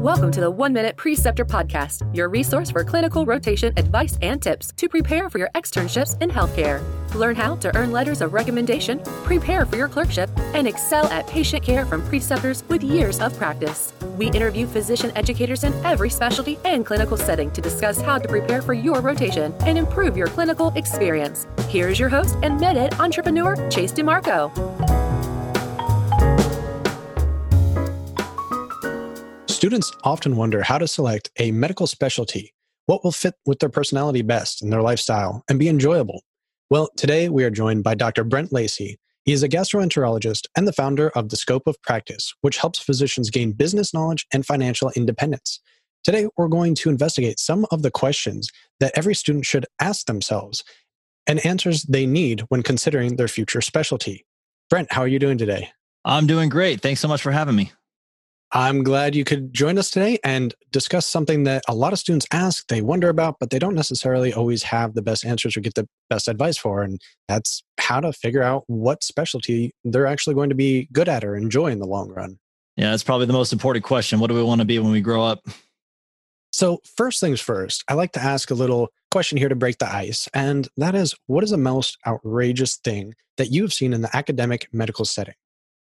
Welcome to the One Minute Preceptor Podcast, your resource for clinical rotation advice and tips to prepare for your externships in healthcare. Learn how to earn letters of recommendation, prepare for your clerkship, and excel at patient care from preceptors with years of practice. We interview physician educators in every specialty and clinical setting to discuss how to prepare for your rotation and improve your clinical experience. Here's your host and MedEd entrepreneur, Chase DiMarco. Students often wonder how to select a medical specialty, what will fit with their personality best and their lifestyle and be enjoyable. Well, today we are joined by Dr. Brent Lacey. He is a gastroenterologist and the founder of the Scope of Practice, which helps physicians gain business knowledge and financial independence. Today, we're going to investigate some of the questions that every student should ask themselves and answers they need when considering their future specialty. Brent, how are you doing today? I'm doing great. Thanks so much for having me. I'm glad you could join us today and discuss something that a lot of students ask, they wonder about, but they don't necessarily always have the best answers or get the best advice for. And that's how to figure out what specialty they're actually going to be good at or enjoy in the long run. Yeah, that's probably the most important question. What do we want to be when we grow up? So, first things first, I like to ask a little question here to break the ice. And that is what is the most outrageous thing that you've seen in the academic medical setting?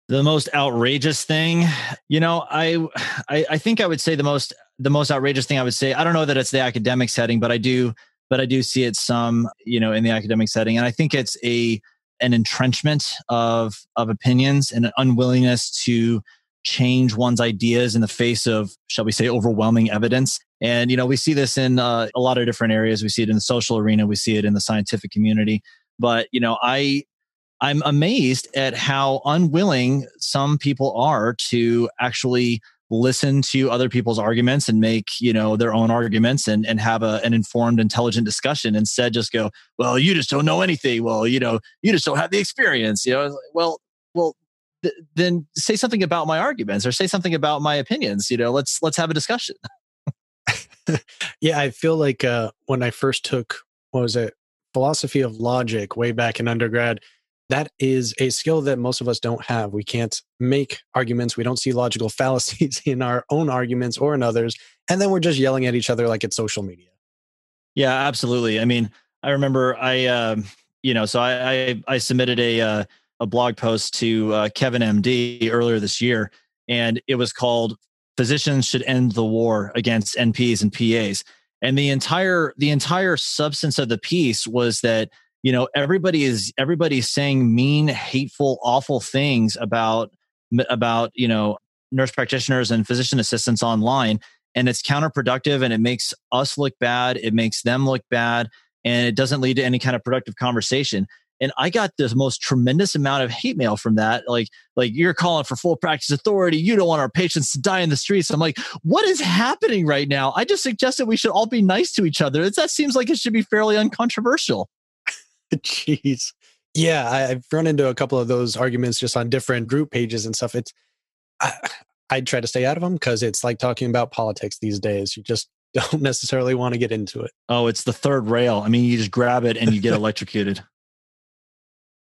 The most outrageous thing you know I, I i think i would say the most the most outrageous thing i would say i don't know that it's the academic setting but i do but i do see it some you know in the academic setting. And i think it's a an entrenchment of of opinions and an unwillingness to change one's ideas in the face of shall we say overwhelming evidence. And you know we see this in uh, a lot of different areas. We see it in the social arena. We see it in the scientific community. But you know i I'm amazed at how unwilling some people are to actually listen to other people's arguments and make you know their own arguments and, and have a, an informed intelligent discussion. Instead just go well you just don't know anything. Well you know you just don't have the experience. You know well well th- then say something about my arguments or say something about my opinions. You know let's let's have a discussion. Yeah i feel like uh, when i first took what was it philosophy of logic way back in undergrad that is a skill that most of us don't have. We can't make arguments. We don't see logical fallacies in our own arguments or in others. And then we're just yelling at each other like it's social media. Yeah, absolutely. I mean, I remember I, um, you know, so I, I, I submitted a, uh, a blog post to uh, Kevin MD earlier this year, and it was called "Physicians Should End the War Against NPs and PAs." And the entire the entire substance of the piece was that you know everybody is everybody's saying mean hateful awful things about about you know nurse practitioners and physician assistants online and it's counterproductive and it makes us look bad it makes them look bad and it doesn't lead to any kind of productive conversation. And i got this most tremendous amount of hate mail from that like like you're calling for full practice authority you don't want our patients to die in the streets. I'm like what is happening right now? I just suggested we should all be nice to each other. That seems like it should be fairly uncontroversial Jeez. Yeah, I, have run into a couple of those arguments just on different group pages and stuff. It's I, I try to stay out of them because it's like talking about politics these days. You just don't necessarily want to get into it. Oh, it's the third rail. I mean, you just grab it and you get electrocuted.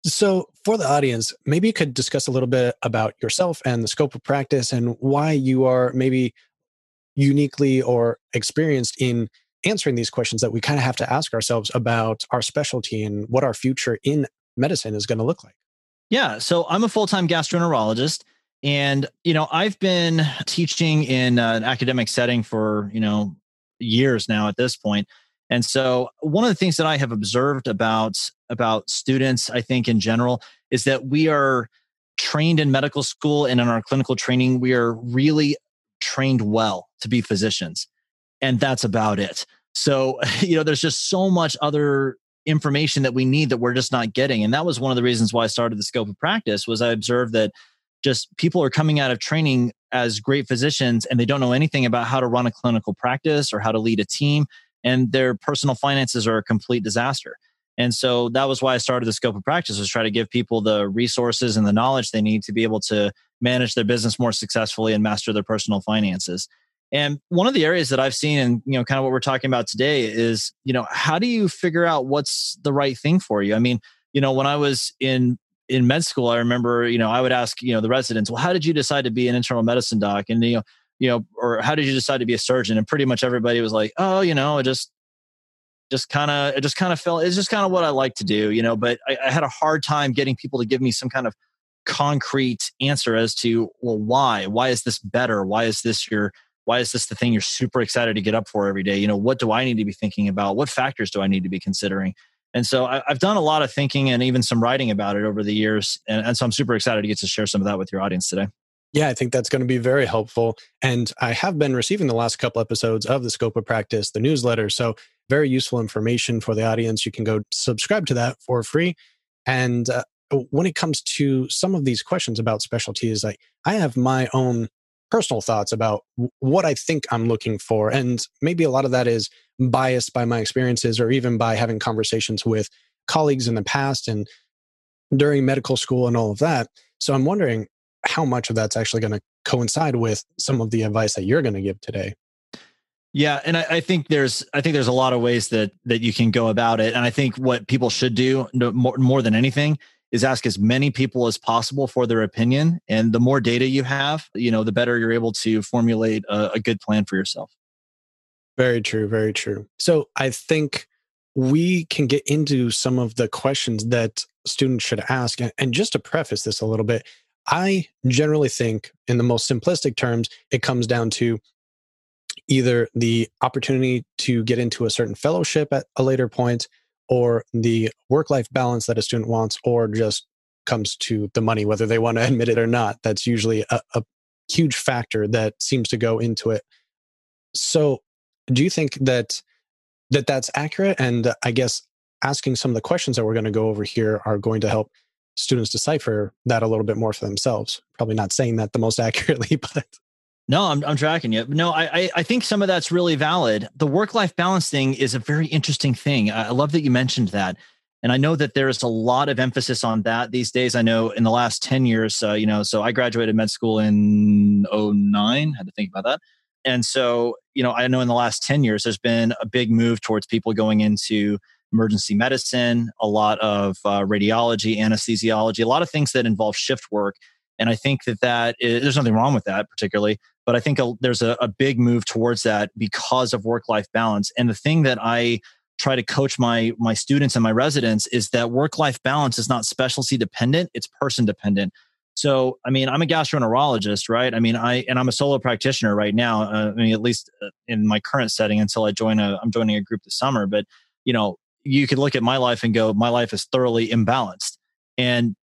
So, for the audience, maybe you could discuss a little bit about yourself and the scope of practice and why you are maybe uniquely or experienced in answering these questions that we kind of have to ask ourselves about our specialty and what our future in medicine is going to look like. Yeah. So I'm a full time gastroenterologist. And, you know, I've been teaching in uh, an academic setting for, you know, years now at this point. And so one of the things that I have observed about about students, I think in general, is that we are trained in medical school and in our clinical training, we are really trained well to be physicians and that's about it. So, you know, there's just so much other information that we need that we're just not getting. And that was one of the reasons why I started the scope of practice was I observed that just people are coming out of training as great physicians and they don't know anything about how to run a clinical practice or how to lead a team and their personal finances are a complete disaster. And so that was why I started the scope of practice was try to give people the resources and the knowledge they need to be able to manage their business more successfully and master their personal finances. And one of the areas that I've seen and you know kind of what we're talking about today is, you know, how do you figure out what's the right thing for you? I mean, you know, when I was in in med school, I remember, you know, I would ask, you know, the residents, well, how did you decide to be an internal medicine doc? And you know, you know, or how did you decide to be a surgeon? And pretty much everybody was like, oh, you know, it just, just kind of, it just kind of felt, it's just kind of what I like to do, you know, but I, I had a hard time getting people to give me some kind of concrete answer as to, well, why? Why is this better? Why is this your, why is this the thing you're super excited to get up for every day? You know, what do I need to be thinking about? What factors do I need to be considering? And so I, have done a lot of thinking and even some writing about it over the years. And, and so I'm super excited to get to share some of that with your audience today. Yeah, I think that's going to be very helpful. And I have been receiving the last couple episodes of the Scope of Practice, the newsletter. So, very useful information for the audience. You can go subscribe to that for free. And uh, when it comes to some of these questions about specialties, like I have my own personal thoughts about what I think I'm looking for. And maybe a lot of that is biased by my experiences or even by having conversations with colleagues in the past and during medical school and all of that. So I'm wondering how much of that's actually going to coincide with some of the advice that you're going to give today. Yeah, and I, I, think there's I think there's a lot of ways that that you can go about it, and I think what people should do more, more than anything is ask as many people as possible for their opinion, and the more data you have, you know, the better you're able to formulate a, a good plan for yourself. Very true, very true. So I think we can get into some of the questions that students should ask, and just to preface this a little bit, I generally think, in the most simplistic terms, it comes down to either the opportunity to get into a certain fellowship at a later point, or the work life balance that a student wants, or just comes to the money, whether they want to admit it or not. That's usually a, a huge factor that seems to go into it. So, do you think that that that's accurate? And uh, I guess asking some of the questions that we're going to go over here are going to help students decipher that a little bit more for themselves. Probably not saying that the most accurately, but no, I'm, I'm tracking you. No, I, I think some of that's really valid. The work life balance thing is a very interesting thing. I love that you mentioned that. And I know that there's a lot of emphasis on that these days. I know in the last 10 years, uh, you know, so I graduated med school in 09, had to think about that. And so, you know, I know in the last 10 years, there's been a big move towards people going into emergency medicine, a lot of uh, radiology, anesthesiology, a lot of things that involve shift work. And I think that that is, there's nothing wrong with that particularly, but I think a, there's a, a big move towards that because of work life balance. And the thing that I try to coach my my students and my residents is that work life balance is not specialty dependent; it's person dependent. So, I mean, I'm a gastroenterologist, right? I mean, I and I'm a solo practitioner right now. Uh, I mean, at least uh, in my current setting until I join a I'm joining a group this summer. But you know, you could look at my life and go, my life is thoroughly imbalanced. And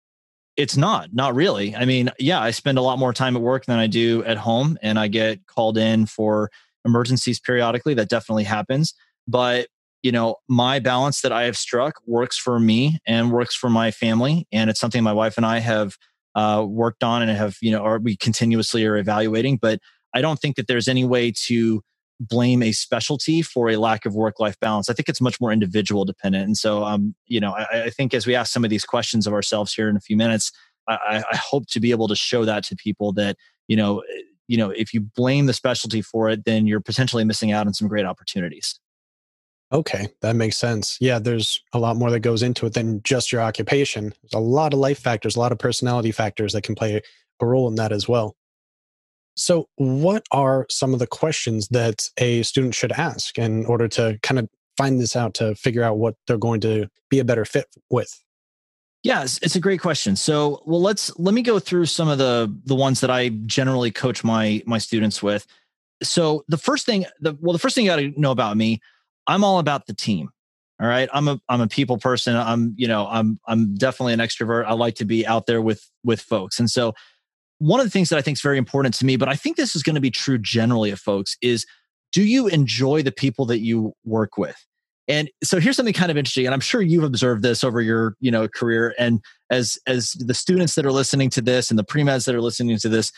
it's not, not really. I mean, yeah, I spend a lot more time at work than I do at home, and I get called in for emergencies periodically. That definitely happens. But, you know, my balance that I have struck works for me and works for my family. And it's something my wife and I have uh, worked on and have, you know, are we continuously are evaluating. But I don't think that there's any way to blame a specialty for a lack of work life balance. I think it's much more individual dependent. And so, um, you know, I, I, think as we ask some of these questions of ourselves here in a few minutes, I, I hope to be able to show that to people that, you know, eh, you know, if you blame the specialty for it, then you're potentially missing out on some great opportunities. Okay, that makes sense. Yeah, there's a lot more that goes into it than just your occupation. There's a lot of life factors, a lot of personality factors that can play a role in that as well. So, what are some of the questions that a student should ask in order to kind of find this out to figure out what they're going to be a better fit with? Yes, it's a great question. So, well, let's let me go through some of the the ones that I generally coach my my students with. So, the first thing, the well, the first thing you got to know about me, I'm all about the team. All right, I'm a I'm a people person. I'm you know I'm I'm definitely an extrovert. I like to be out there with with folks, and so one of the things that I think is very important to me, but I think this is going to be true generally of folks, is do you enjoy the people that you work with? And so here's something kind of interesting, and I'm sure you've observed this over your you know career. And as as the students that are listening to this and the pre meds that are listening to this,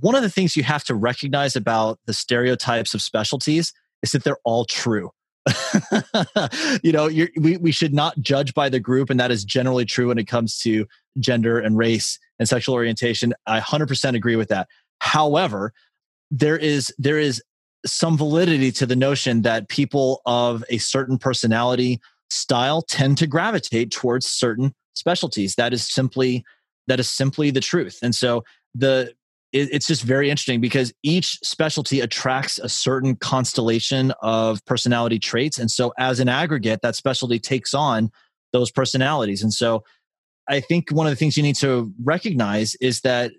one of the things you have to recognize about the stereotypes of specialties is that they're all true. you know, we, we should not judge by the group. And that is generally true when it comes to gender and race and sexual orientation. I 100% agree with that. However, there is, there is some validity to the notion that people of a certain personality style tend to gravitate towards certain specialties. That is simply, that is simply the truth. And so the, it, it's just very interesting because each specialty attracts a certain constellation of personality traits. And so, as an aggregate, that specialty takes on those personalities. And so, I think one of the things you need to recognize is that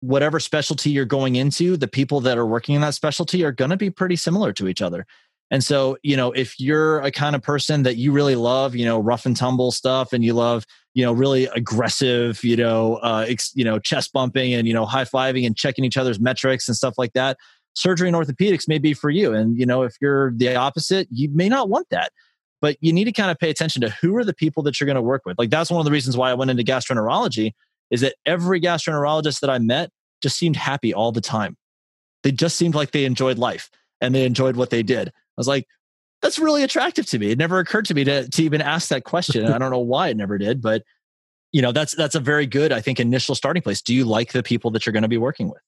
whatever specialty you're going into, the people that are working in that specialty are going to be pretty similar to each other. And so, you know, if you're a kind of person that you really love, you know, rough and tumble stuff and you love, you know, really aggressive, you know, uh, ex, you know, chest bumping and, you know, high fiving and checking each other's metrics and stuff like that, surgery and orthopedics may be for you. And, you know, if you're the opposite, you may not want that. But you need to kind of pay attention to who are the people that you're going to work with. Like that's one of the reasons why I went into gastroenterology is that every gastroenterologist that I met just seemed happy all the time. They just seemed like they enjoyed life and they enjoyed what they did I was like, that's really attractive to me. It never occurred to me to, to even ask that question. I don't know why it never did, but you know, that's that's a very good, I think, initial starting place. Do you like the people that you're going to be working with?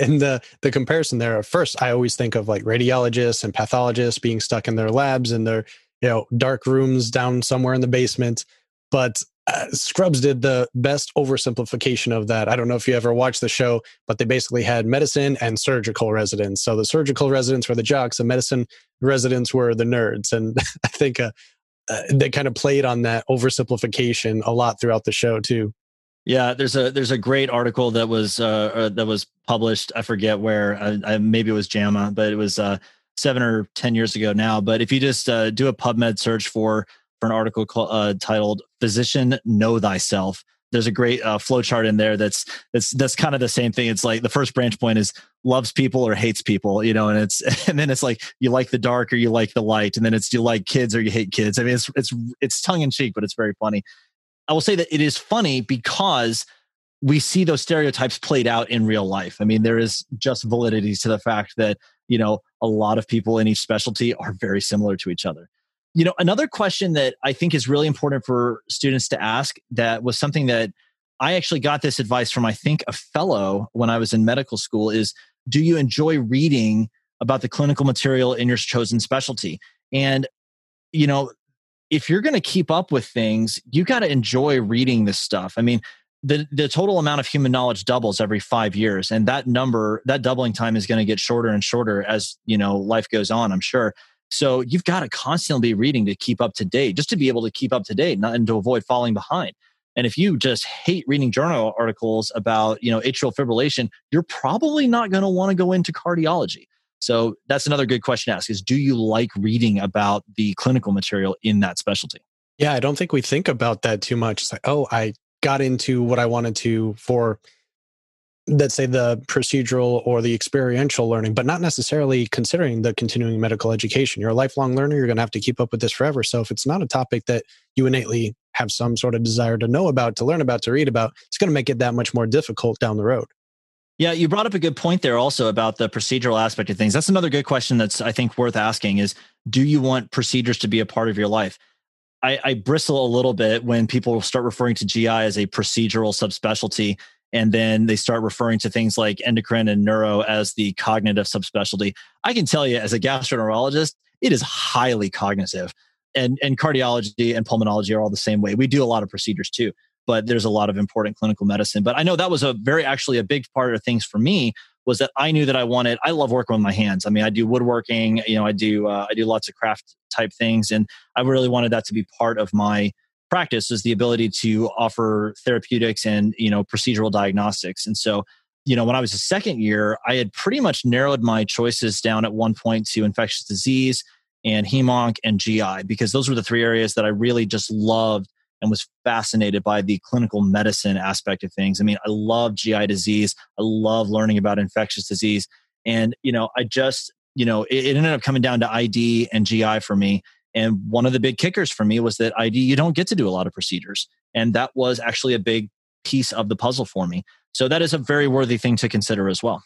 And the the comparison there. First, I always think of like radiologists and pathologists being stuck in their labs in their you know dark rooms down somewhere in the basement. But uh, Scrubs did the best oversimplification of that. I don't know if you ever watched the show, but they basically had medicine and surgical residents. So the surgical residents were the jocks, the medicine residents were the nerds. And I think uh, uh, they kind of played on that oversimplification a lot throughout the show too. Yeah, there's a there's a great article that was uh, that was published. I forget where. I, I, maybe it was JAMA, but it was uh, seven or ten years ago now. But if you just uh, do a PubMed search for for an article called, uh, titled "Physician Know Thyself." There's a great uh, flowchart in there that's that's that's kind of the same thing. It's like the first branch point is loves people or hates people, you know, and it's and then it's like you like the dark or you like the light, and then it's you like kids or you hate kids. I mean, it's it's it's tongue in cheek, but it's very funny. I will say that it is funny because we see those stereotypes played out in real life. I mean, there is just validity to the fact that, you know, a lot of people in each specialty are very similar to each other. You know, another question that I think is really important for students to ask that was something that I actually got this advice from, I think, a fellow when I was in medical school is do you enjoy reading about the clinical material in your chosen specialty? And, you know, if you're going to keep up with things, you got to enjoy reading this stuff. I mean, the, the total amount of human knowledge doubles every five years. And that number, that doubling time is going to get shorter and shorter as, you know, life goes on, I'm sure. So you've got to constantly be reading to keep up to date, just to be able to keep up to date not, and to avoid falling behind. And if you just hate reading journal articles about, you know, atrial fibrillation, you're probably not going to want to go into cardiology. So that's another good question to ask is do you like reading about the clinical material in that specialty? Yeah, I don't think we think about that too much. It's like, oh, I got into what I wanted to for let's say the procedural or the experiential learning, but not necessarily considering the continuing medical education. You're a lifelong learner, you're going to have to keep up with this forever. So if it's not a topic that you innately have some sort of desire to know about, to learn about, to read about, it's going to make it that much more difficult down the road. Yeah, you brought up a good point there also about the procedural aspect of things. That's another good question that's I think worth asking is do you want procedures to be a part of your life? I, I bristle a little bit when people start referring to GI as a procedural subspecialty and then they start referring to things like endocrine and neuro as the cognitive subspecialty. I can tell you as a gastroenterologist, it is highly cognitive. And, and cardiology and pulmonology are all the same way. We do a lot of procedures too, but there's a lot of important clinical medicine. But I know that was a very actually a big part of things for me was that I knew that I wanted. I love working with my hands. I mean, I do woodworking. You know, I do uh, I do lots of craft type things, and I really wanted that to be part of my practice is the ability to offer therapeutics and you know procedural diagnostics. And so you know when i was a second year i had pretty much narrowed my choices down at one point to infectious disease and hemonc and gi because those were the three areas that i really just loved and was fascinated by the clinical medicine aspect of things. I mean i love gi disease. I love learning about infectious disease. And you know i just you know it, it ended up coming down to id and gi for me and one of the big kickers for me was that ID, you don't get to do a lot of procedures. And that was actually a big piece of the puzzle for me. So that is a very worthy thing to consider as well.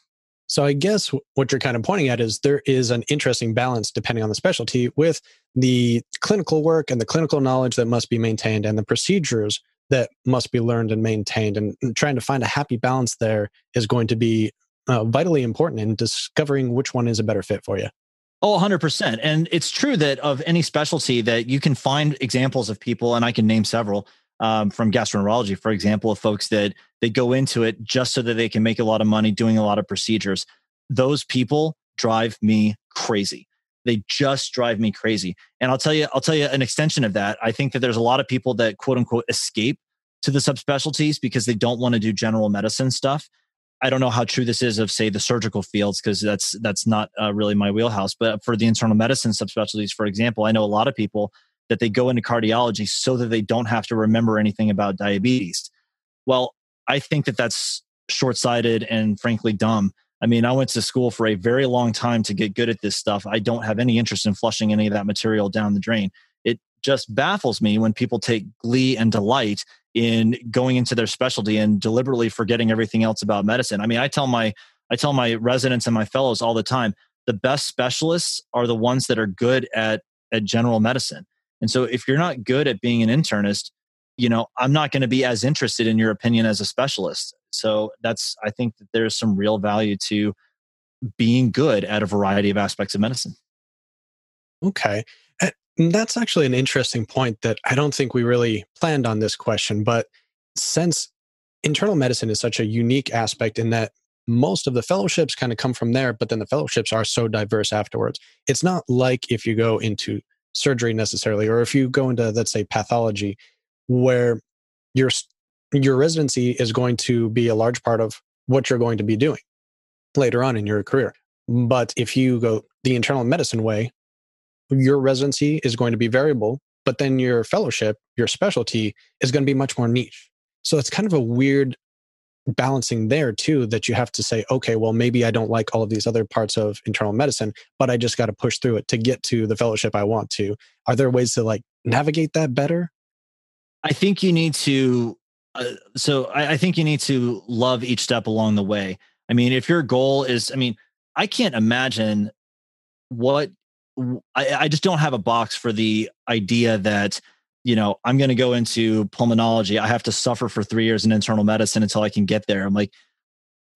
So I guess what you're kind of pointing at is there is an interesting balance depending on the specialty with the clinical work and the clinical knowledge that must be maintained and the procedures that must be learned and maintained. And trying to find a happy balance there is going to be uh, vitally important in discovering which one is a better fit for you. Oh, 100%. And it's true that of any specialty that you can find examples of people, and I can name several, um, from gastroenterology, for example, of folks that they go into it just so that they can make a lot of money doing a lot of procedures. Those people drive me crazy. They just drive me crazy. And I'll tell you, I'll tell you an extension of that. I think that there's a lot of people that quote unquote escape to the subspecialties because they don't want to do general medicine stuff. I don't know how true this is of say the surgical fields because that's that's not uh, really my wheelhouse. But for the internal medicine subspecialties, for example, I know a lot of people that they go into cardiology so that they don't have to remember anything about diabetes. Well, I think that that's short sighted and frankly dumb. I mean, I went to school for a very long time to get good at this stuff. I don't have any interest in flushing any of that material down the drain. It just baffles me when people take glee and delight in going into their specialty and deliberately forgetting everything else about medicine. I mean, I tell my I tell my residents and my fellows all the time, the best specialists are the ones that are good at at general medicine. And so if you're not good at being an internist, you know, I'm not going to be as interested in your opinion as a specialist. So that's I think that there's some real value to being good at a variety of aspects of medicine. Okay. That's actually an interesting point that I don't think we really planned on this question. But since internal medicine is such a unique aspect in that most of the fellowships kind of come from there, but then the fellowships are so diverse afterwards. It's not like if you go into surgery necessarily, or if you go into, let's say, pathology, where your your residency is going to be a large part of what you're going to be doing later on in your career. But if you go the internal medicine way, your residency is going to be variable, but then your fellowship, your specialty is going to be much more niche. So it's kind of a weird balancing there too that you have to say, okay, well, maybe I don't like all of these other parts of internal medicine, but I just got to push through it to get to the fellowship I want to. Are there ways to like navigate that better? I think you need to. Uh, so I, I think you need to love each step along the way. I mean, if your goal is, I mean, I can't imagine what I, I just don't have a box for the idea that you know i'm going to go into pulmonology i have to suffer for three years in internal medicine until i can get there. I'm like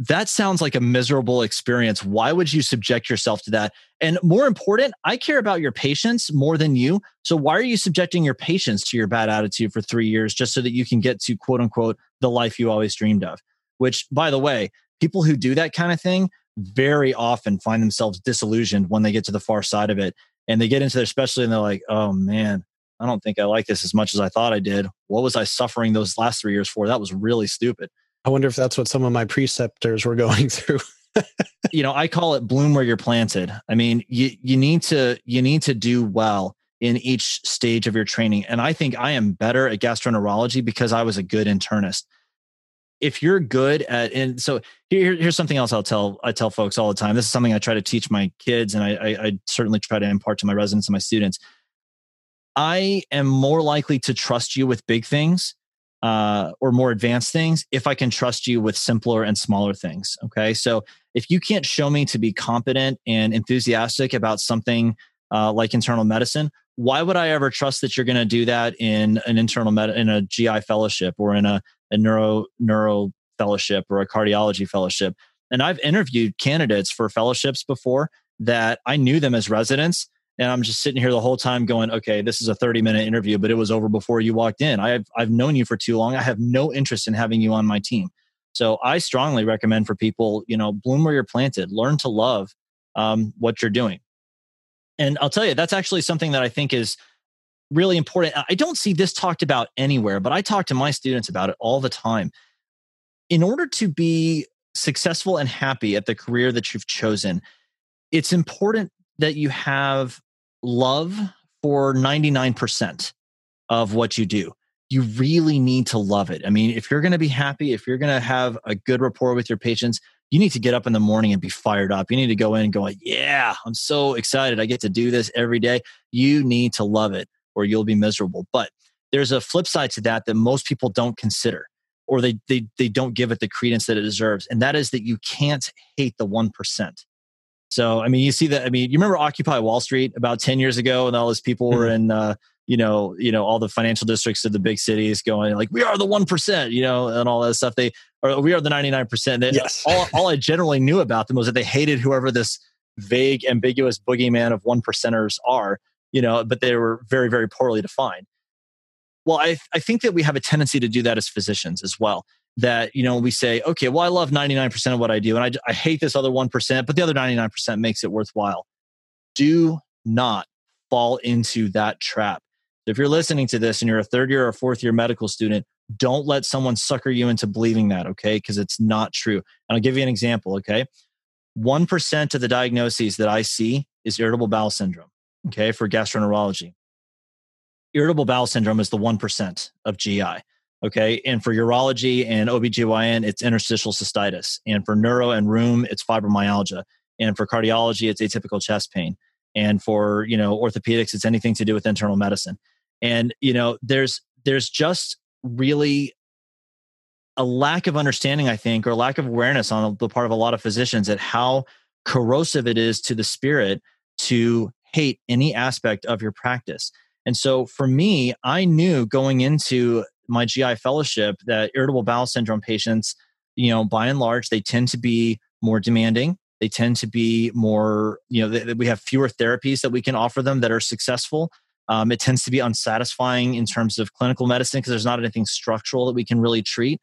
that sounds like a miserable experience. Why would you subject yourself to that? And more important i care about your patients more than you. So why are you subjecting your patients to your bad attitude for three years just so that you can get to quote unquote the life you always dreamed of? Which by the way people who do that kind of thing very often find themselves disillusioned when they get to the far side of it and they get into their specialty and they're like, oh man, I don't think I like this as much as I thought I did. What was I suffering those last three years for? That was really stupid. I wonder if that's what some of my preceptors were going through. you know, I call it bloom where you're planted. I mean, you you need to you need to do well in each stage of your training. And I think I am better at gastroenterology because I was a good internist if you're good at and so here, here's something else I'll tell I tell folks all the time. This is something I try to teach my kids, and I, I, I certainly try to impart to my residents and my students. I am more likely to trust you with big things uh, or more advanced things if I can trust you with simpler and smaller things. Okay, so if you can't show me to be competent and enthusiastic about something uh, like internal medicine, why would I ever trust that you're going to do that in an internal med in a GI fellowship or in a a neuro neuro fellowship or a cardiology fellowship. And I've interviewed candidates for fellowships before that I knew them as residents. And I'm just sitting here the whole time going, okay, this is a 30 minute interview, but it was over before you walked in. I've, I've known you for too long. I have no interest in having you on my team. So I strongly recommend for people, you know, bloom where you're planted, learn to love um, what you're doing. And I'll tell you, that's actually something that I think is really important. I don't see this talked about anywhere, but I talk to my students about it all the time. In order to be successful and happy at the career that you've chosen, it's important that you have love for 99% of what you do. You really need to love it. I mean, if you're going to be happy, if you're going to have a good rapport with your patients, you need to get up in the morning and be fired up. You need to go in and go, yeah, I'm so excited. I get to do this every day. You need to love it or you'll be miserable. But there's a flip side to that that most people don't consider or they, they, they don't give it the credence that it deserves. And that is that you can't hate the 1%. So, I mean, you see that, I mean, you remember Occupy Wall Street about 10 years ago and all those people were mm-hmm. in, uh, you know, you know, all the financial districts of the big cities going like, we are the 1%, you know, and all that stuff. They, or we are the 99%. They, yes. all, all I generally knew about them was that they hated whoever this vague, ambiguous boogeyman of one percenters are you know, but they were very, very poorly defined. Well, I, I think that we have a tendency to do that as physicians as well. That, you know, we say, okay, well, I love 99% of what I do and I, I hate this other 1%, but the other 99% makes it worthwhile. Do not fall into that trap. If you're listening to this and you're a third year or fourth year medical student, don't let someone sucker you into believing that, okay? Because it's not true. And I'll give you an example, okay? 1% of the diagnoses that I see is irritable bowel syndrome, okay, for gastroenterology. Irritable bowel syndrome is the 1% of GI, okay? And for urology and OBGYN, it's interstitial cystitis. And for neuro and rheum, it's fibromyalgia. And for cardiology, it's atypical chest pain. And for, you know, orthopedics, it's anything to do with internal medicine. And, you know, there's there's just really a lack of understanding, I think, or lack of awareness on the part of a lot of physicians at how corrosive it is to the spirit to hate any aspect of your practice. And so for me, I knew going into my GI fellowship that irritable bowel syndrome patients, you know, by and large, they tend to be more demanding. They tend to be more, you know, they, we have fewer therapies that we can offer them that are successful. Um, it tends to be unsatisfying in terms of clinical medicine because there's not anything structural that we can really treat.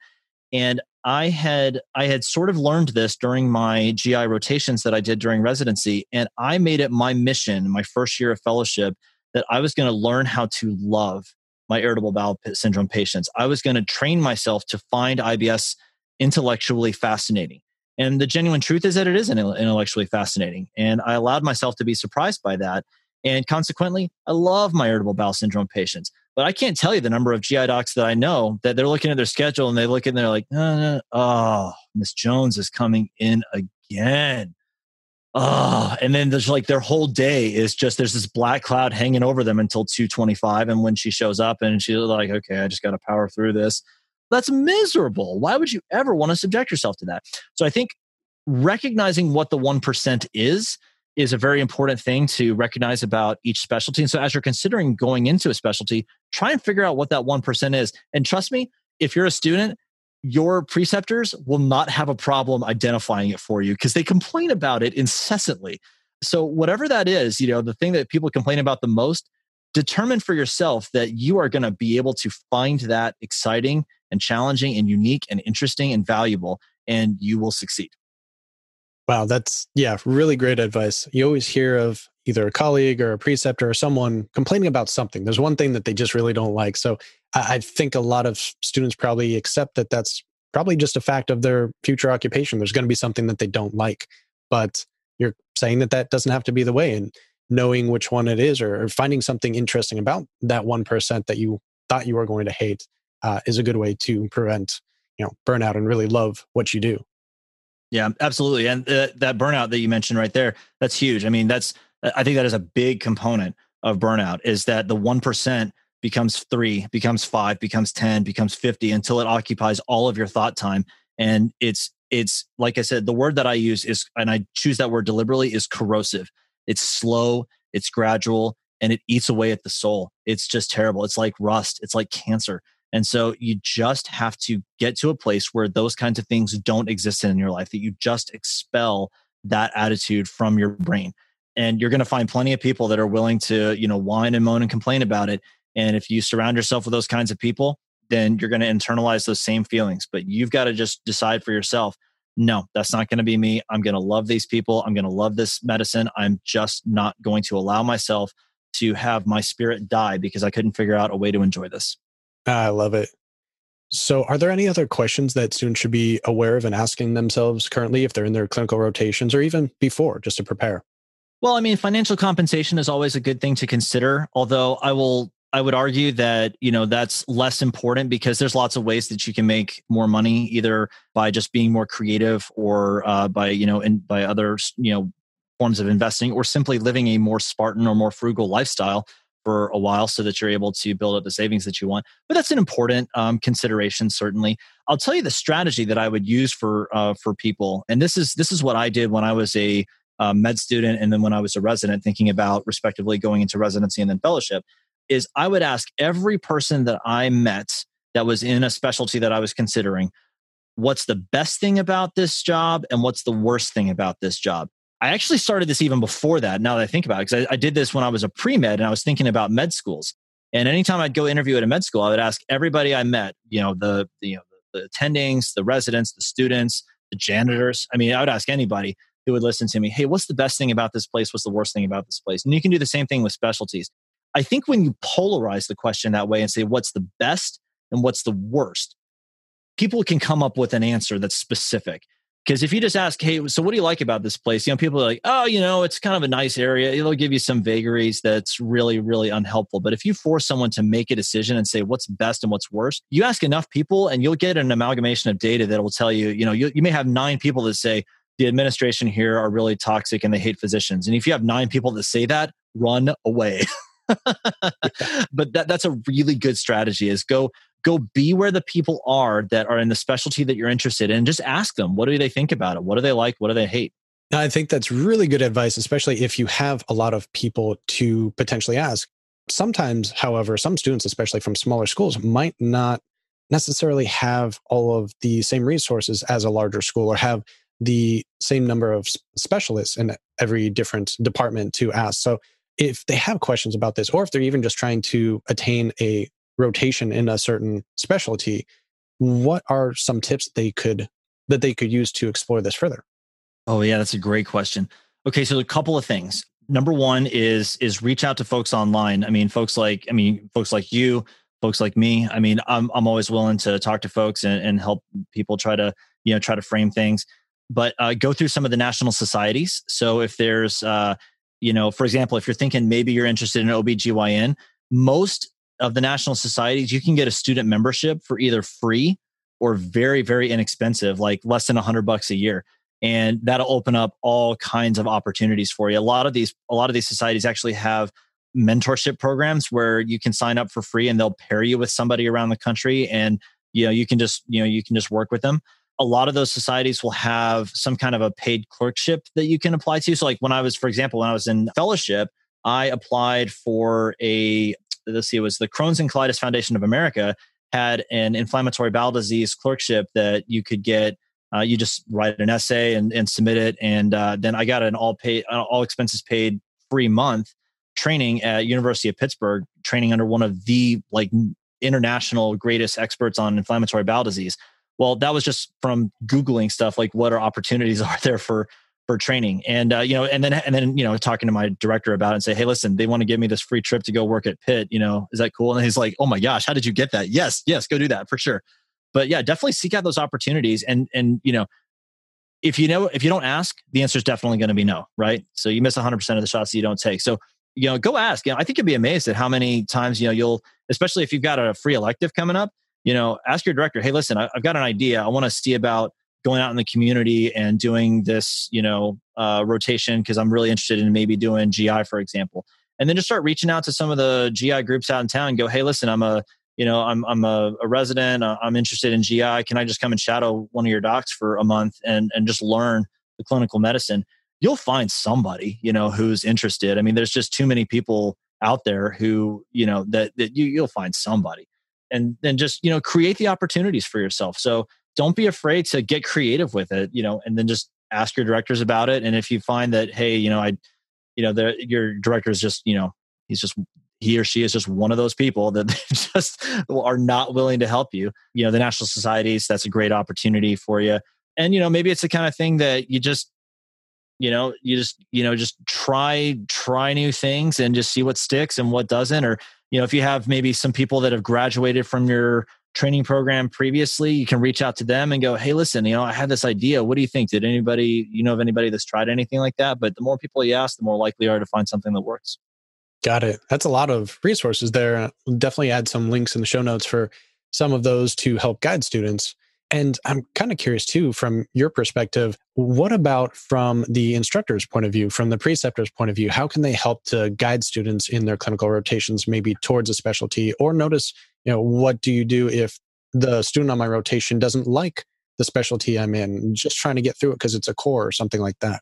And I had I had sort of learned this during my GI rotations that I did during residency, and I made it my mission, my first year of fellowship, that I was going to learn how to love my irritable bowel syndrome patients. I was going to train myself to find IBS intellectually fascinating. And the genuine truth is that it is intellectually fascinating. And I allowed myself to be surprised by that. And consequently, I love my irritable bowel syndrome patients. But I can't tell you the number of GI docs that I know that they're looking at their schedule and they look and they're like, uh, oh, Miss Jones is coming in again. Oh, and then there's like their whole day is just there's this black cloud hanging over them until 225. And when she shows up and she's like, okay, I just got to power through this. That's miserable. Why would you ever want to subject yourself to that? So I think recognizing what the 1% is is a very important thing to recognize about each specialty. And so as you're considering going into a specialty, try and figure out what that 1% is. And trust me, if you're a student, your preceptors will not have a problem identifying it for you because they complain about it incessantly. So whatever that is, you know, the thing that people complain about the most, determine for yourself that you are going to be able to find that exciting and challenging and unique and interesting and valuable and you will succeed. Wow, that's yeah, really great advice. You always hear of either a colleague or a preceptor or someone complaining about something. There's one thing that they just really don't like. So I, I think a lot of students probably accept that that's probably just a fact of their future occupation. There's going to be something that they don't like, but you're saying that that doesn't have to be the way. And knowing which one it is or, or finding something interesting about that one percent that you thought you were going to hate uh, is a good way to prevent you know burnout and really love what you do. Yeah, absolutely. And uh, that burnout that you mentioned right there, that's huge. I mean, that's, I think that is a big component of burnout is that the 1% becomes three, becomes five, becomes 10, becomes 50 until it occupies all of your thought time. And it's, it's like I said, the word that I use is, and I choose that word deliberately, is corrosive. It's slow, it's gradual, and it eats away at the soul. It's just terrible. It's like rust, it's like cancer. And so you just have to get to a place where those kinds of things don't exist in your life, that you just expel that attitude from your brain. And you're going to find plenty of people that are willing to, you know, whine and moan and complain about it. And if you surround yourself with those kinds of people, then you're going to internalize those same feelings. But you've got to just decide for yourself no, that's not going to be me. I'm going to love these people. I'm going to love this medicine. I'm just not going to allow myself to have my spirit die because I couldn't figure out a way to enjoy this. I love it. So, are there any other questions that students should be aware of and asking themselves currently if they're in their clinical rotations or even before just to prepare? Well, I mean, financial compensation is always a good thing to consider, although I will I would argue that, you know, that's less important because there's lots of ways that you can make more money either by just being more creative or uh, by, you know, and by other, you know, forms of investing or simply living a more Spartan or more frugal lifestyle for a while so that you're able to build up the savings that you want. But that's an important um, consideration, certainly. I'll tell you the strategy that I would use for uh, for people, and this is this is what I did when I was a uh, med student and then when I was a resident, thinking about respectively going into residency and then fellowship. Is I would ask every person that I met that was in a specialty that I was considering, what's the best thing about this job and what's the worst thing about this job I actually started this even before that. Now that I think about it, because I, I, did this when I was a pre med and I was thinking about med schools. And anytime I'd go interview at a med school, I would ask everybody I met, you know, the, the you know, the, the attendings, the residents, the students, the janitors. I mean, I would ask anybody who would listen to me, hey, what's the best thing about this place? What's the worst thing about this place? And you can do the same thing with specialties. I think when you polarize the question that way and say, what's the best and what's the worst, people can come up with an answer that's specific. Because if you just ask, hey, so what do you like about this place? You know, people are like, oh, you know, it's kind of a nice area. It'll give you some vagaries that's really, really unhelpful. But if you force someone to make a decision and say what's best and what's worst, you ask enough people and you'll get an amalgamation of data that will tell you, you know, you, you may have nine people that say the administration here are really toxic and they hate physicians. And if you have nine people that say that, run away. but that, that's a really good strategy is go go be where the people are that are in the specialty that you're interested in. Just ask them what do they think about it? What do they like? What do they hate? I think that's really good advice especially if you have a lot of people to potentially ask. Sometimes however some students especially from smaller schools might not necessarily have all of the same resources as a larger school or have the same number of specialists in every different department to ask. So if they have questions about this or if they're even just trying to attain a rotation in a certain specialty, what are some tips they could that they could use to explore this further? Oh yeah, that's a great question. Okay, so a couple of things. Number one is is reach out to folks online. I mean, folks like I mean, folks like you, folks like me. I mean, I'm I'm always willing to talk to folks and, and help people try to you know try to frame things. But uh, go through some of the national societies. So if there's uh, you know, for example, if you're thinking maybe you're interested in OBGYN, most of the national societies, you can get a student membership for either free or very, very inexpensive, like less than a hundred bucks a year. And that'll open up all kinds of opportunities for you. A lot of these, a lot of these societies actually have mentorship programs where you can sign up for free and they'll pair you with somebody around the country and you know you can just you know you can just work with them a lot of those societies will have some kind of a paid clerkship that you can apply to so like when i was for example when i was in fellowship i applied for a see, it was the Crohn's and Colitis Foundation of America had an inflammatory bowel disease clerkship that you could get. Uh, you just write an essay and, and submit it, and uh, then I got an all paid, uh, all expenses paid free month training at University of Pittsburgh, training under one of the like international greatest experts on inflammatory bowel disease. Well, that was just from googling stuff like what are opportunities are there for for training. And uh, you know and then and then you know talking to my director about it and say hey listen they want to give me this free trip to go work at pitt you know is that cool? And he's like oh my gosh how did you get that? Yes yes go do that for sure. But yeah definitely seek out those opportunities and and you know if you know if you don't ask the answer is definitely going to be no right? So you miss 100% of the shots that you don't take. So you know go ask. You know i think you'd be amazed at how many times you know you'll especially if you've got a free elective coming up you know ask your director hey listen i've got an idea. I want to see about going out in the community and doing this, you know, uh, rotation because I'm really interested in maybe doing GI, for example. And then just start reaching out to some of the GI groups out in town and go, hey, listen, I'm a, you know, I'm I'm a, a resident. Uh, I'm interested in GI. Can I just come and shadow one of your docs for a month and and just learn the clinical medicine? You'll find somebody, you know, who's interested. I mean, there's just too many people out there who, you know, that that you you'll find somebody, and then just you know create the opportunities for yourself. So don't be afraid to get creative with it, you know, and then just ask your directors about it. And if you find that, hey, you know, I, you know, your director is just, you know, he's just, he or she is just one of those people that just are not willing to help you. You know, the national societies, that's a great opportunity for you. And, you know, maybe it's the kind of thing that you just, you know, you just, you know, just try, try new things and just see what sticks and what doesn't. Or, you know, if you have maybe some people that have graduated from your training program previously, you can reach out to them and go, Hey, listen, you know, I had this idea. What do you think? Did anybody, you know, of anybody that's tried anything like that? But the more people you ask, the more likely you are to find something that works. Got it. That's a lot of resources there. We'll definitely add some links in the show notes for some of those to help guide students. And I'm kind of curious too, from your perspective, what about from the instructor's point of view, from the preceptor's point of view? How can they help to guide students in their clinical rotations, maybe towards a specialty, or notice you know what do you do if the student on my rotation doesn't like the specialty i'm in? Just trying to get through it because it's a core or something like that.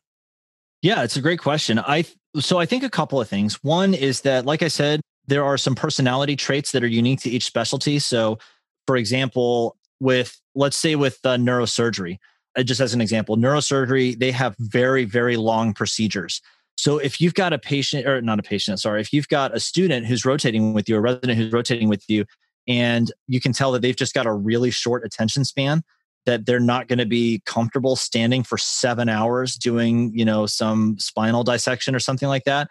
Yeah it's a great question. I so i think a couple of things. One is that like i said there are some personality traits that are unique to each specialty. So for example with let's say with uh, neurosurgery uh, just as an example neurosurgery they have very very long procedures. So if you've got a patient or not a patient, sorry, if you've got a student who's rotating with you, a resident who's rotating with you, and you can tell that they've just got a really short attention span, that they're not going to be comfortable standing for seven hours doing, you know, some spinal dissection or something like that.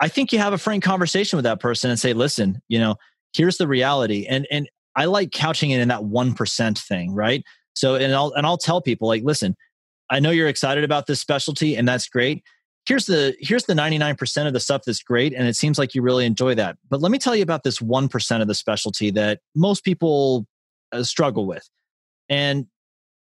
I think you have a frank conversation with that person and say, listen, you know, here's the reality. And and I like couching it in that one percent thing, right? So and I'll and I'll tell people like, listen, I know you're excited about this specialty and that's great. Here's the here's the 99% of the stuff that's great and it seems like you really enjoy that. But let me tell you about this 1% of the specialty that most people uh, struggle with. And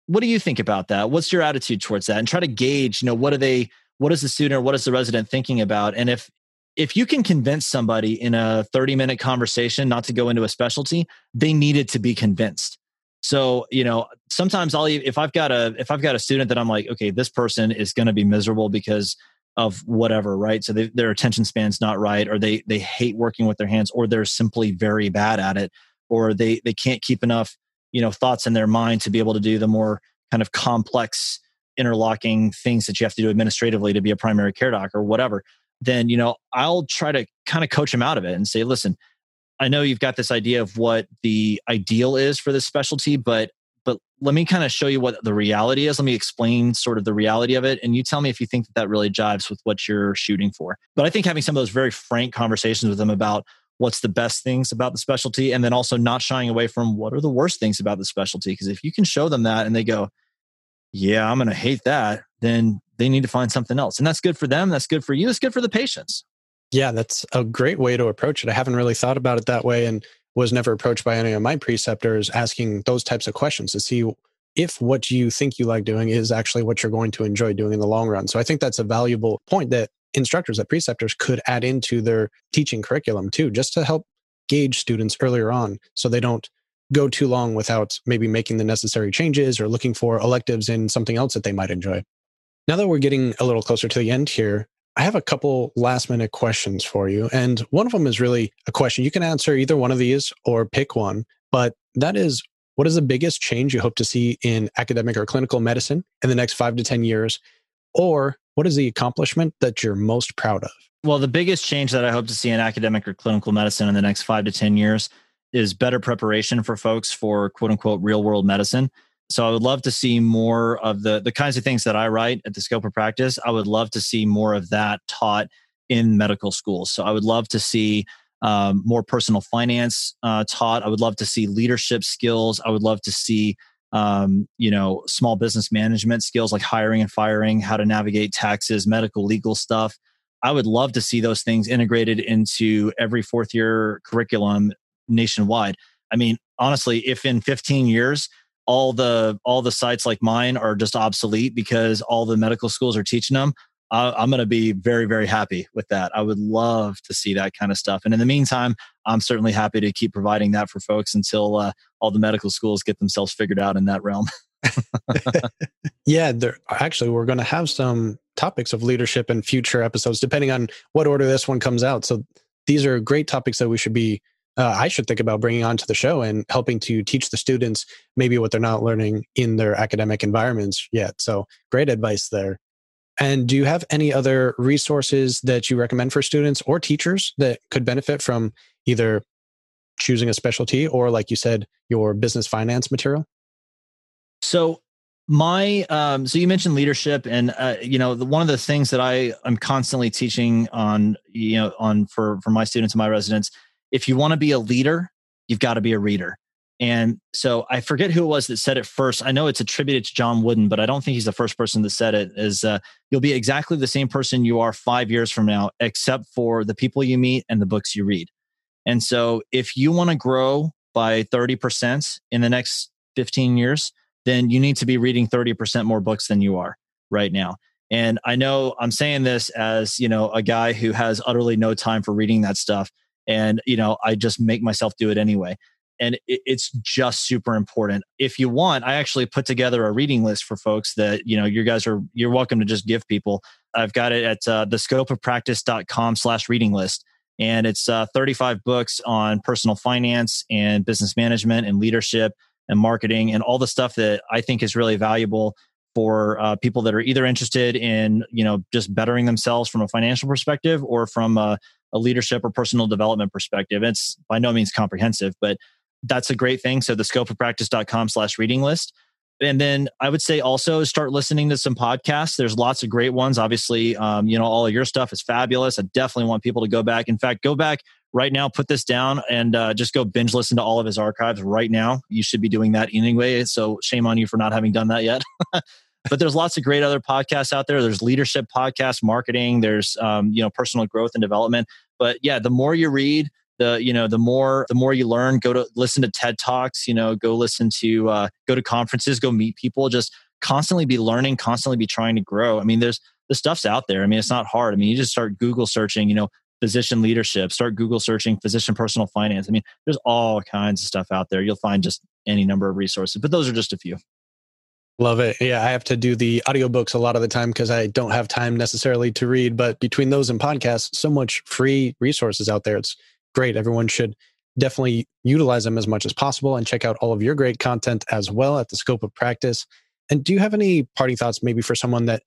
what do you think about that? What's your attitude towards that? And try to gauge, you know, what are they what is the student or what is the resident thinking about? And if if you can convince somebody in a 30 minute conversation not to go into a specialty, they needed to be convinced. So, you know, sometimes I'll if I've got a if I've got a student that I'm like, okay, this person is going to be miserable because of whatever, right? So they, their attention span's not right, or they they hate working with their hands, or they're simply very bad at it, or they they can't keep enough, you know, thoughts in their mind to be able to do the more kind of complex interlocking things that you have to do administratively to be a primary care doc or whatever. Then you know, I'll try to kind of coach them out of it and say, listen, I know you've got this idea of what the ideal is for this specialty, but but let me kind of show you what the reality is. Let me explain sort of the reality of it, and you tell me if you think that that really jives with what you're shooting for. But I think having some of those very frank conversations with them about what's the best things about the specialty, and then also not shying away from what are the worst things about the specialty, because if you can show them that and they go, "Yeah, I'm going to hate that," then they need to find something else, and that's good for them. That's good for you. It's good for the patients. Yeah, that's a great way to approach it. I haven't really thought about it that way and was never approached by any of my preceptors asking those types of questions to see if what you think you like doing is actually what you're going to enjoy doing in the long run. So I think that's a valuable point that instructors, that preceptors could add into their teaching curriculum too, just to help gauge students earlier on so they don't go too long without maybe making the necessary changes or looking for electives in something else that they might enjoy. Now that we're getting a little closer to the end here, I have a couple last minute questions for you. And one of them is really a question. You can answer either one of these or pick one, but that is what is the biggest change you hope to see in academic or clinical medicine in the next five to 10 years? Or what is the accomplishment that you're most proud of? Well, the biggest change that I hope to see in academic or clinical medicine in the next five to 10 years is better preparation for folks for quote unquote real world medicine. So I would love to see more of the the kinds of things that I write at the scope of practice. I would love to see more of that taught in medical schools. So I would love to see um, more personal finance uh, taught. I would love to see leadership skills. I would love to see um, you know small business management skills like hiring and firing, how to navigate taxes, medical legal stuff. I would love to see those things integrated into every fourth year curriculum nationwide. I mean, honestly, if in 15 years all the all the sites like mine are just obsolete because all the medical schools are teaching them i'm going to be very very happy with that. I would love to see that kind of stuff. And in the meantime i'm certainly happy to keep providing that for folks until uh, all the medical schools get themselves figured out in that realm. Yeah there actually we're going to have some topics of leadership in future episodes depending on what order this one comes out. So these are great topics that we should be uh, I should think about bringing onto the show and helping to teach the students maybe what they're not learning in their academic environments yet. So great advice there. And do you have any other resources that you recommend for students or teachers that could benefit from either choosing a specialty or, like you said, your business finance material? So my um so you mentioned leadership and uh, you know the, one of the things that i i'm constantly teaching on you know on for for my students and my residents if you want to be a leader, you've got to be a reader. And so I forget who it was that said it first. I know it's attributed to John Wooden, but I don't think he's the first person that said it. Is uh, you'll be exactly the same person you are five years from now, except for the people you meet and the books you read. And so if you want to grow by 30% in the next 15 years, then you need to be reading 30% more books than you are right now. And I know I'm saying this as, you know, a guy who has utterly no time for reading that stuff and you know i just make myself do it anyway. And it, it's just super important. If you want i actually put together a reading list for folks that you know you guys are you're welcome to just give people. I've got it at uh, the scope of practice.com slash reading list. And it's uh, 35 books on personal finance and business management and leadership and marketing and all the stuff that i think is really valuable for uh, people that are either interested in you know just bettering themselves from a financial perspective or from a, a leadership or personal development perspective. It's by no means comprehensive, but that's a great thing. So the scope of practice.com slash reading list. And then I would say also start listening to some podcasts. There's lots of great ones. Obviously, um, you know, all of your stuff is fabulous. I definitely want people to go back. In fact, go back right now, put this down and uh, just go binge listen to all of his archives right now. You should be doing that anyway. So shame on you for not having done that yet. but there's lots of great other podcasts out there. There's leadership podcasts, marketing. There's um, you know personal growth and development. But yeah, the more you read, the you know the more the more you learn go to listen to ted talks you know go listen to uh, go to conferences go meet people just constantly be learning constantly be trying to grow. I mean there's the stuff's out there. I mean it's not hard. I mean you just start google searching you know physician leadership start google searching physician personal finance. I mean there's all kinds of stuff out there. You'll find just any number of resources but those are just a few Love it. Yeah, I have to do the audiobooks a lot of the time because I don't have time necessarily to read. But between those and podcasts, so much free resources out there. It's great. Everyone should definitely utilize them as much as possible and check out all of your great content as well at the scope of practice. And do you have any parting thoughts maybe for someone that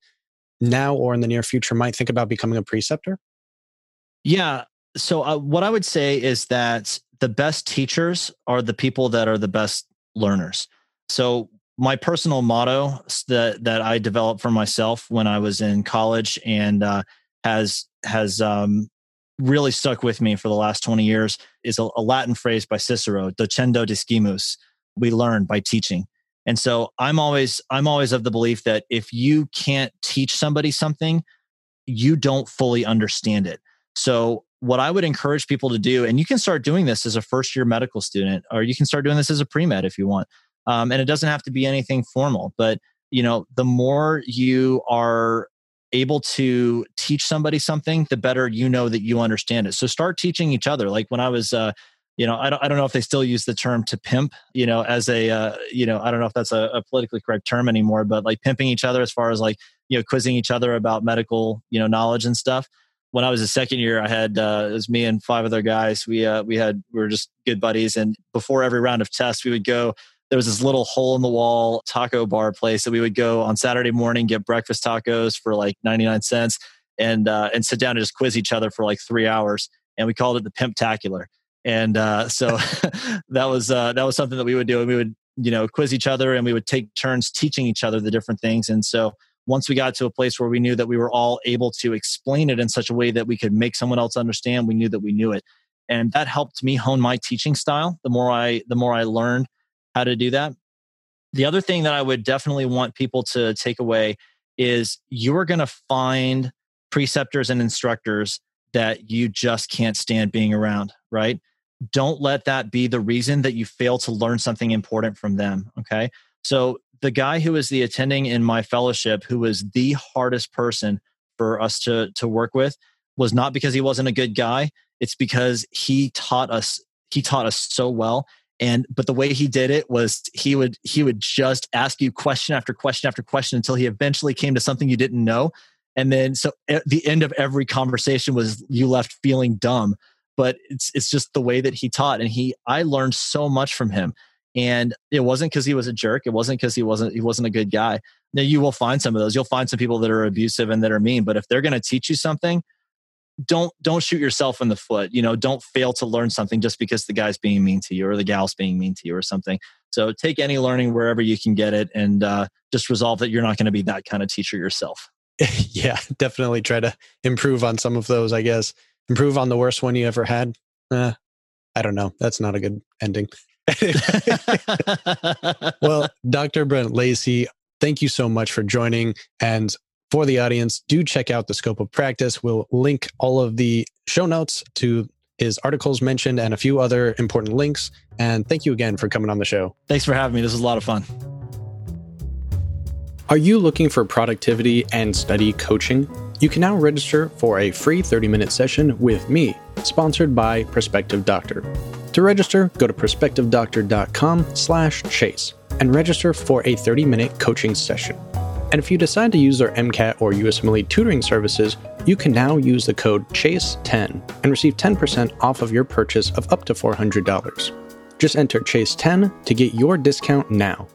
now or in the near future might think about becoming a preceptor? Yeah. So, uh, what I would say is that the best teachers are the people that are the best learners. So, my personal motto that that I developed for myself when I was in college and uh, has has um, really stuck with me for the last 20 years is a, a Latin phrase by Cicero, docendo discimus. We learn by teaching. And so I'm always I'm always of the belief that if you can't teach somebody something, you don't fully understand it. So what I would encourage people to do, and you can start doing this as a first year medical student, or you can start doing this as a pre med if you want. Um, and it doesn't have to be anything formal, but you know, the more you are able to teach somebody something, the better you know that you understand it. So start teaching each other. Like when I was, uh, you know, I don't, I don't know if they still use the term to pimp, you know, as a, uh, you know, I don't know if that's a, a politically correct term anymore, but like pimping each other as far as like, you know, quizzing each other about medical, you know, knowledge and stuff. When I was a second year, I had uh, it was me and five other guys. We uh, we had we were just good buddies, and before every round of tests, we would go there was this little hole in the wall taco bar place that we would go on Saturday morning, get breakfast tacos for like 99 cents and, uh, and sit down and just quiz each other for like three hours. And we called it the Pimptacular. And, uh, so that was, uh, that was something that we would do. And we would, you know, quiz each other and we would take turns teaching each other the different things. And so once we got to a place where we knew that we were all able to explain it in such a way that we could make someone else understand, we knew that we knew it. And that helped me hone my teaching style. The more I, the more I learned, how to do that. The other thing that I would definitely want people to take away is you're going to find preceptors and instructors that you just can't stand being around, right? Don't let that be the reason that you fail to learn something important from them, okay? So, the guy who was the attending in my fellowship who was the hardest person for us to to work with was not because he wasn't a good guy, it's because he taught us he taught us so well and but the way he did it was he would he would just ask you question after question after question until he eventually came to something you didn't know. And then so at the end of every conversation was you left feeling dumb. But it's it's just the way that he taught and he i learned so much from him. And it wasn't because he was a jerk. It wasn't because he wasn't he wasn't a good guy. Now you will find some of those. You'll find some people that are abusive and that are mean. But if they're going to teach you something don't don't shoot yourself in the foot. You know don't fail to learn something just because the guy's being mean to you or the gal's being mean to you or something. So take any learning wherever you can get it and uh, just resolve that you're not going to be that kind of teacher yourself. Yeah definitely try to improve on some of those i guess. Improve on the worst one you ever had. Uh, i don't know. That's not a good ending. Well dr brent lacey thank you so much for joining and for the audience, do check out the scope of practice. We'll link all of the show notes to his articles mentioned and a few other important links. And thank you again for coming on the show. Thanks for having me. This was a lot of fun. Are you looking for productivity and study coaching? You can now register for a free 30 minute session with me, sponsored by Prospective Doctor. To register, go to prospectivedoctor.com slash chase and register for a 30 minute coaching session. And if you decide to use their MCAT or USMLE tutoring services, you can now use the code CHASE10 and receive 10% off of your purchase of up to $400. Just enter CHASE10 to get your discount now.